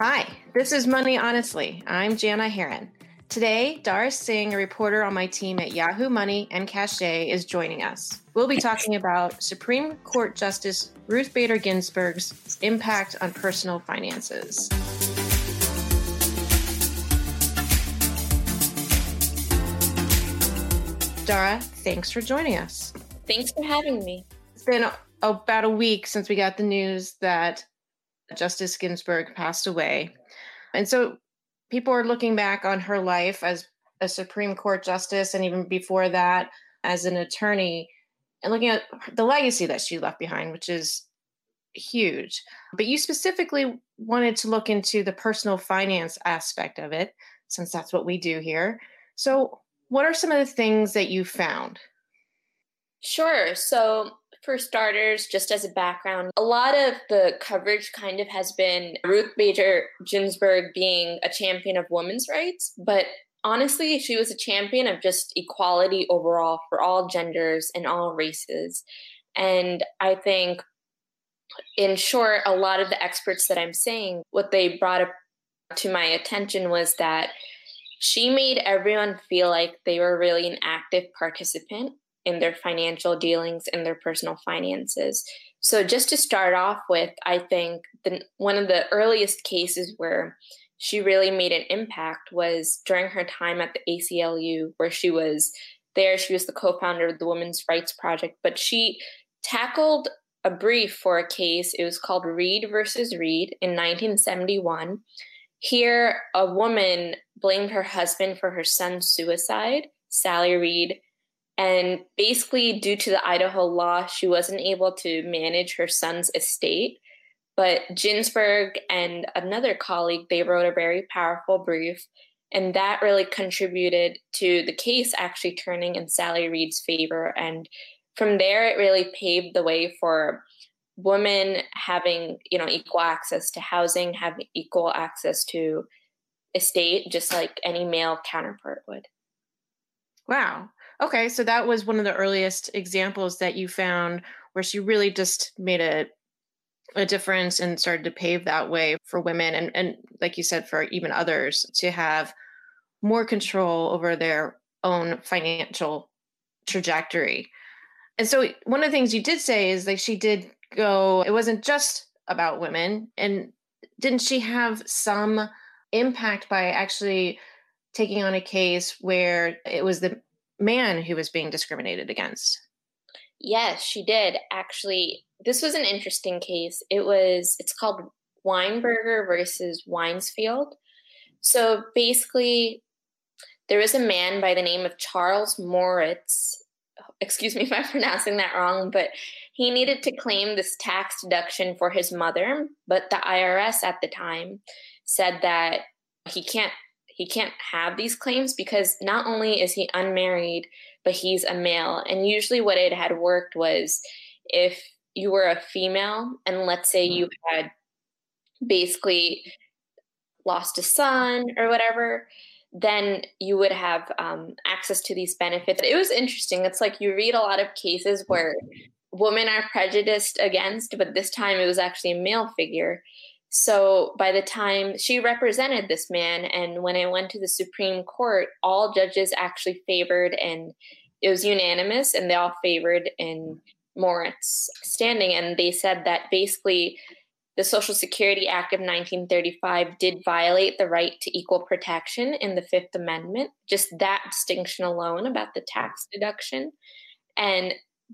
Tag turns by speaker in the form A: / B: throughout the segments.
A: Hi, this is Money Honestly. I'm Janna Herron. Today, Doris Singh, a reporter on my team at Yahoo Money and Cashay, is joining us. We'll be talking about Supreme Court Justice Ruth Bader Ginsburg's impact on personal finances. Dhara, thanks for joining us.
B: Thanks for having me.
A: It's been about a week since we got the news that Justice Ginsburg passed away. And so people are looking back on her life as a Supreme Court justice and even before that as an attorney and looking at the legacy that she left behind, which is huge. But you specifically wanted to look into the personal finance aspect of it, since that's what we do here. So, what are some of the things that you found?
B: Sure. So, for starters, just as a background, a lot of the coverage kind of has been Ruth Bader Ginsburg being a champion of women's rights, but honestly, she was a champion of just equality overall for all genders and all races. And I think, in short, a lot of the experts that I'm saying, what they brought up to my attention was that she made everyone feel like they were really an active participant in their financial dealings and their personal finances. So, just to start off with, I think the, one of the earliest cases where she really made an impact was during her time at the ACLU, where she was there. She was the co founder of the Women's Rights Project, but she tackled a brief for a case. It was called Reed versus Reed in 1971. Here, a woman blamed her husband for her son's suicide. Sally Reed and basically, due to the Idaho law, she wasn't able to manage her son's estate. But Ginsburg and another colleague, they wrote a very powerful brief. And that really contributed to the case actually turning in Sally Reed's favor. And from there, it really paved the way for women having, you know, equal access to housing, have equal access to estate, just like any male counterpart would.
A: Wow. Okay, so that was one of the earliest examples that you found where she really just made a a difference and started to pave that way for women and and like you said for even others to have more control over their own financial trajectory. And so one of the things you did say is like she did go it wasn't just about women and didn't she have some impact by actually taking on a case where it was the man who was being discriminated against.
B: Yes, she did. Actually, this was an interesting case. It was, it's called Weinberger versus Wiesenfeld. So basically, there was a man by the name of Charles Moritz. Excuse me if I'm pronouncing that wrong, but he needed to claim this tax deduction for his mother. But the IRS at the time said that he can't he can't have these claims because not only is he unmarried, but he's a male. And usually, what it had worked was if you were a female, and let's say you had basically lost a son or whatever, then you would have um, access to these benefits. It was interesting. It's like you read a lot of cases where women are prejudiced against, but this time it was actually a male figure. So by the time she represented this man, and when it went to the Supreme Court, all judges actually favored, and it was unanimous, and they all favored in Moritz standing. And they said that basically the Social Security Act of 1935 did violate the right to equal protection in the Fifth Amendment, just that distinction alone about the tax deduction. And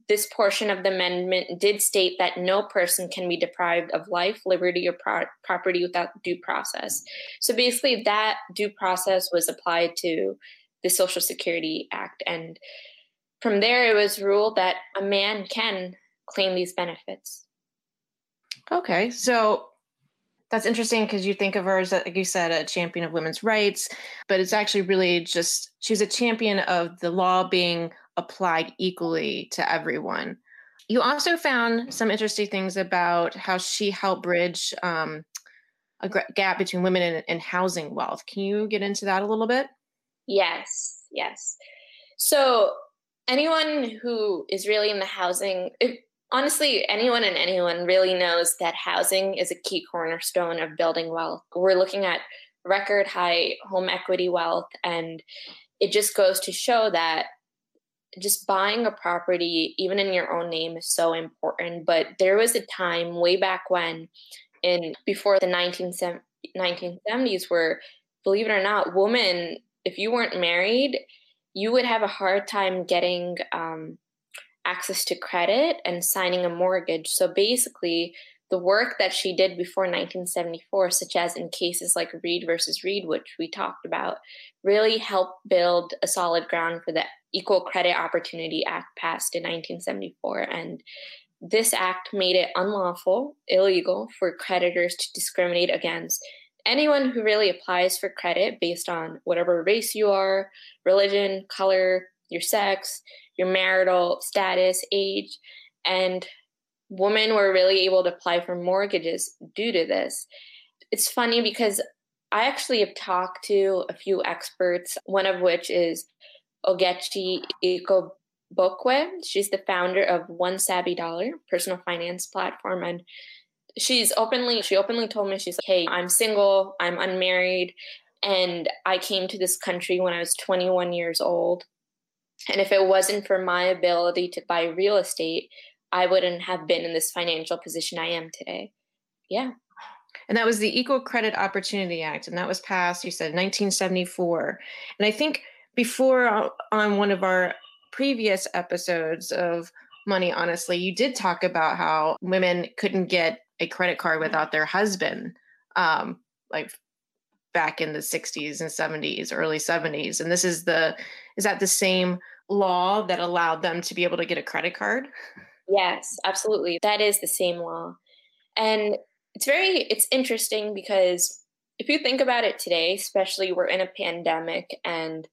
B: this portion of the amendment did state that no person can be deprived of life, liberty, or pro- property without due process. So basically, that due process was applied to the Social Security Act. And from there, it was ruled that a man can claim these benefits.
A: Okay. So that's interesting because you think of her as, like you said, a champion of women's rights, but it's actually really just she's a champion of the law being applied equally to everyone. You also found some interesting things about how she helped bridge um, a gap between women and, and housing wealth. Can you get into that a little bit?
B: Yes, yes. So, anyone who is really in the housing, honestly, anyone and anyone really knows that housing is a key cornerstone of building wealth. We're looking at record high home equity wealth, and it just goes to show that just buying a property, even in your own name, is so important. But there was a time way back when, in before the 1970s, where, believe it or not, women, if you weren't married, you would have a hard time getting um, access to credit and signing a mortgage. So basically, the work that she did before 1974, such as in cases like Reed versus Reed, which we talked about, really helped build a solid ground for the Equal Credit Opportunity Act passed in 1974. And this act made it unlawful, illegal for creditors to discriminate against anyone who really applies for credit based on whatever race you are, religion, color, your sex, your marital status, age, and women were really able to apply for mortgages due to this. It's funny because I actually have talked to a few experts, one of which is Ogechi Igbokwe. She's the founder of One Savvy Dollar, personal finance platform, and she's openly she openly told me she's like, "Hey, I'm single, I'm unmarried, and I came to this country when I was 21 years old. And if it wasn't for my ability to buy real estate, I wouldn't have been in this financial position I am today." Yeah.
A: And that was the Equal Credit Opportunity Act. And that was passed, you said, 1974. And I think before uh, on one of our previous episodes of Money Honestly, you did talk about how women couldn't get a credit card without their husband, um, like back in the 60s and 70s, early 70s. And this is the, is that the same law that allowed them to be able to get a credit card?
B: Yes, absolutely. That is the same law. And it's very, it's interesting because if you think about it today, especially we're in a pandemic and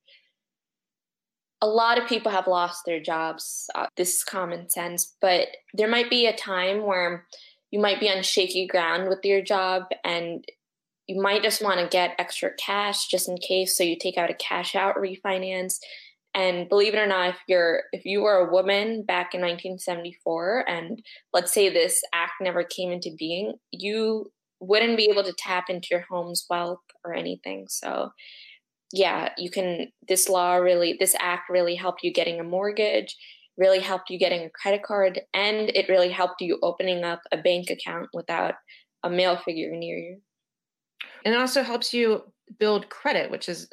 B: a lot of people have lost their jobs. Uh, this is common sense, but there might be a time where you might be on shaky ground with your job and you might just want to get extra cash just in case so you take out a cash out refinance and believe it or not if you're if you were a woman back in 1974 and let's say this act never came into being you wouldn't be able to tap into your home's wealth or anything so yeah, you can, this law really, this act really helped you getting a mortgage, really helped you getting a credit card, and it really helped you opening up a bank account without a male figure near you.
A: And it also helps you build credit, which is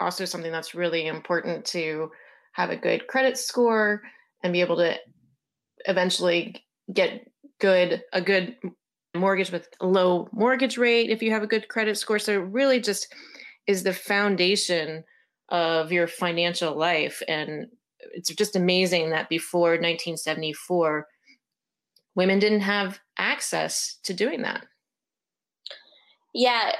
A: also something that's really important to have a good credit score and be able to eventually get good a good mortgage with a low mortgage rate if you have a good credit score so really just is the foundation of your financial life. And it's just amazing that before 1974, women didn't have access to doing that.
B: Yeah.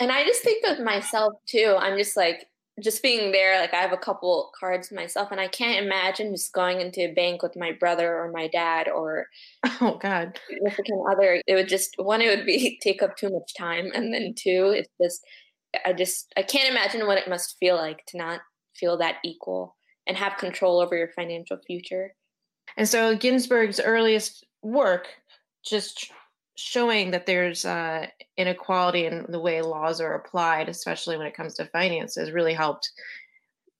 B: And I just think of myself too. I'm just like, just being there, like I have a couple cards myself, and I can't imagine just going into a bank with my brother or my dad or
A: oh god
B: significant other. It would just one, it would be take up too much time, and then two, it's just I just I can't imagine what it must feel like to not feel that equal and have control over your financial future.
A: And so Ginsburg's earliest work just showing that there's uh, inequality in the way laws are applied, especially when it comes to finances, really helped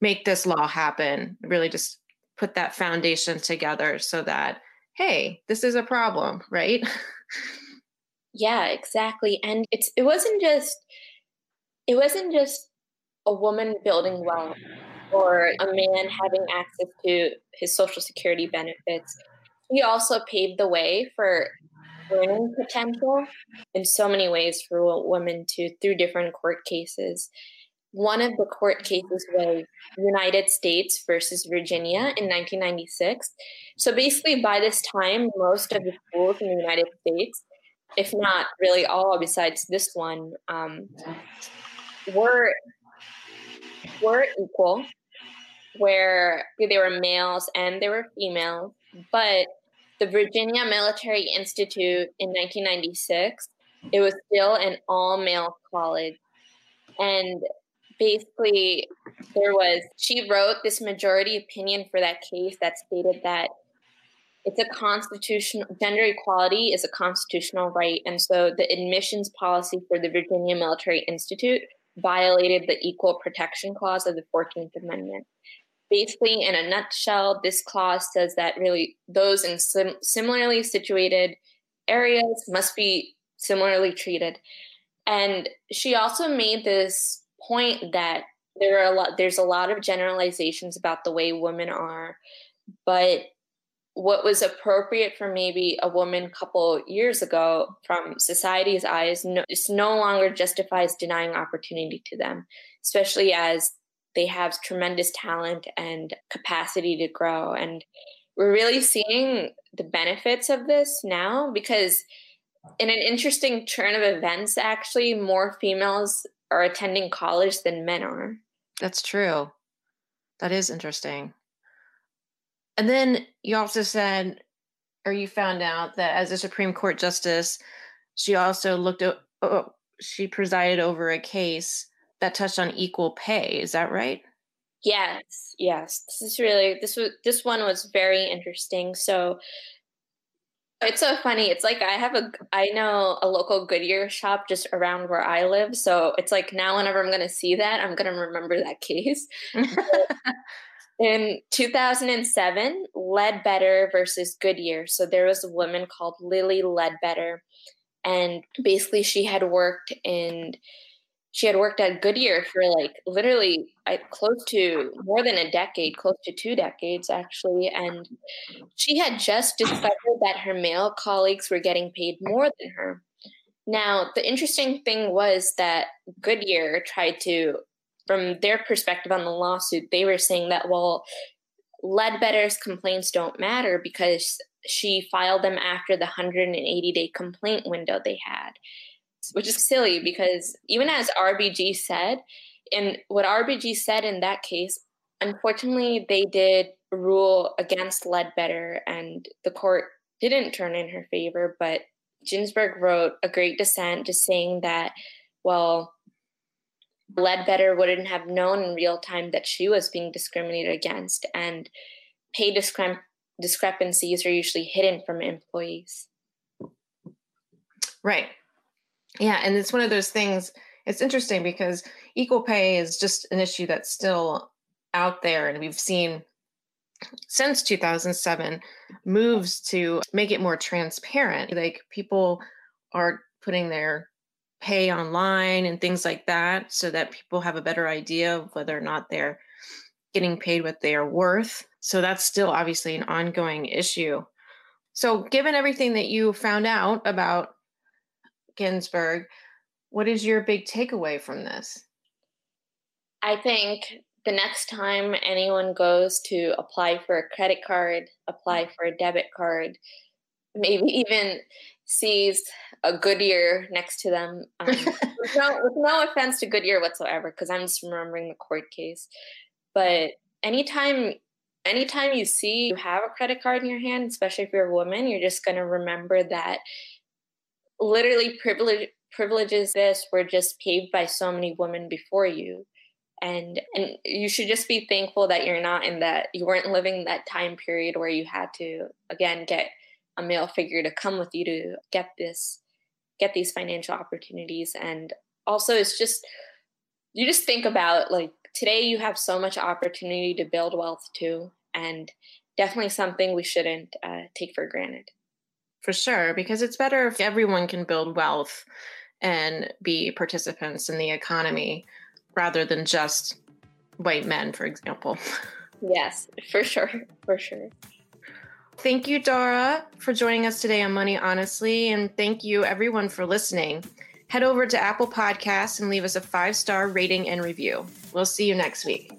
A: make this law happen. Really just put that foundation together so that, hey, this is a problem, right?
B: yeah, exactly. And it's it wasn't just it wasn't just a woman building wealth or a man having access to his social security benefits. He also paved the way for earning potential in so many ways for women to through different court cases. One of the court cases was United States versus Virginia in 1996. So basically, by this time, most of the schools in the United States, if not really all besides this one, um, were were equal, where they were males and there were females, but the Virginia Military Institute in 1996, it was still an all male college. And basically, there was, she wrote this majority opinion for that case that stated that it's a constitutional gender equality is a constitutional right and so the admissions policy for the virginia military institute violated the equal protection clause of the 14th amendment. Basically in a nutshell this clause says that really those in sim- similarly situated areas must be similarly treated. And she also made this point that there are a lot there's a lot of generalizations about the way women are but what was appropriate for maybe a woman couple years ago from society's eyes no, no longer justifies denying opportunity to them especially as they have tremendous talent and capacity to grow. And we're really seeing the benefits of this now because in an interesting turn of events actually more females are attending college than men are.
A: That's true. That is interesting and then you also said, or you found out that as a Supreme Court justice, she also looked at, oh, she presided over a case that touched on equal pay. Is that right?
B: Yes, yes. This is really this was this one was very interesting. So it's so funny. It's like I have a I know a local Goodyear shop just around where I live. So it's like now whenever I'm gonna see that, I'm gonna remember that case. In 2007, Ledbetter versus Goodyear. So there was a woman called Lilly Ledbetter, and basically she had worked in she had worked at Goodyear for like literally close to more than a decade, close to two decades actually. And she had just discovered that her male colleagues were getting paid more than her. Now, the interesting thing was that Goodyear tried to from their perspective on the lawsuit, they were saying that, well, Ledbetter's complaints don't matter because she filed them after the 180 day complaint window they had, which is silly because even as RBG said, and what RBG said in that case, unfortunately, they did rule against Ledbetter and the court didn't turn in her favor. But Ginsburg wrote a great dissent just saying that, well, Ledbetter wouldn't have known in real time that she was being discriminated against, and pay discre- discrepancies are usually hidden from employees.
A: Right. Yeah, and it's one of those things. It's interesting because equal pay is just an issue that's still out there, and we've seen since 2007 moves to make it more transparent. Like people are putting their pay online and things like that so that people have a better idea of whether or not they're getting paid what they are worth. So that's still obviously an ongoing issue. So, given everything that you found out about Ginsburg, what is your big takeaway from this?
B: I think the next time anyone goes to apply for a credit card, apply for a debit card, maybe even sees a Goodyear next to them. Um, with, no, with no offense to Goodyear whatsoever, because I'm just remembering the court case. But anytime anytime you see you have a credit card in your hand, especially if you're a woman, you're just gonna remember that literally privilege privileges this were just paved by so many women before you. And and you should just be thankful that you're not in that you weren't living that time period where you had to again get a male figure to come with you to get this get these financial opportunities. And also it's just you just think about like today you have so much opportunity to build wealth too and definitely something we shouldn't uh, take for granted.
A: For sure because it's better if everyone can build wealth and be participants in the economy rather than just white men for example.
B: Yes for sure for sure
A: Thank you, Dhara, for joining us today on Money Honestly. And thank you, everyone, for listening. Head over to Apple Podcasts and leave us a five star rating and review. We'll see you next week.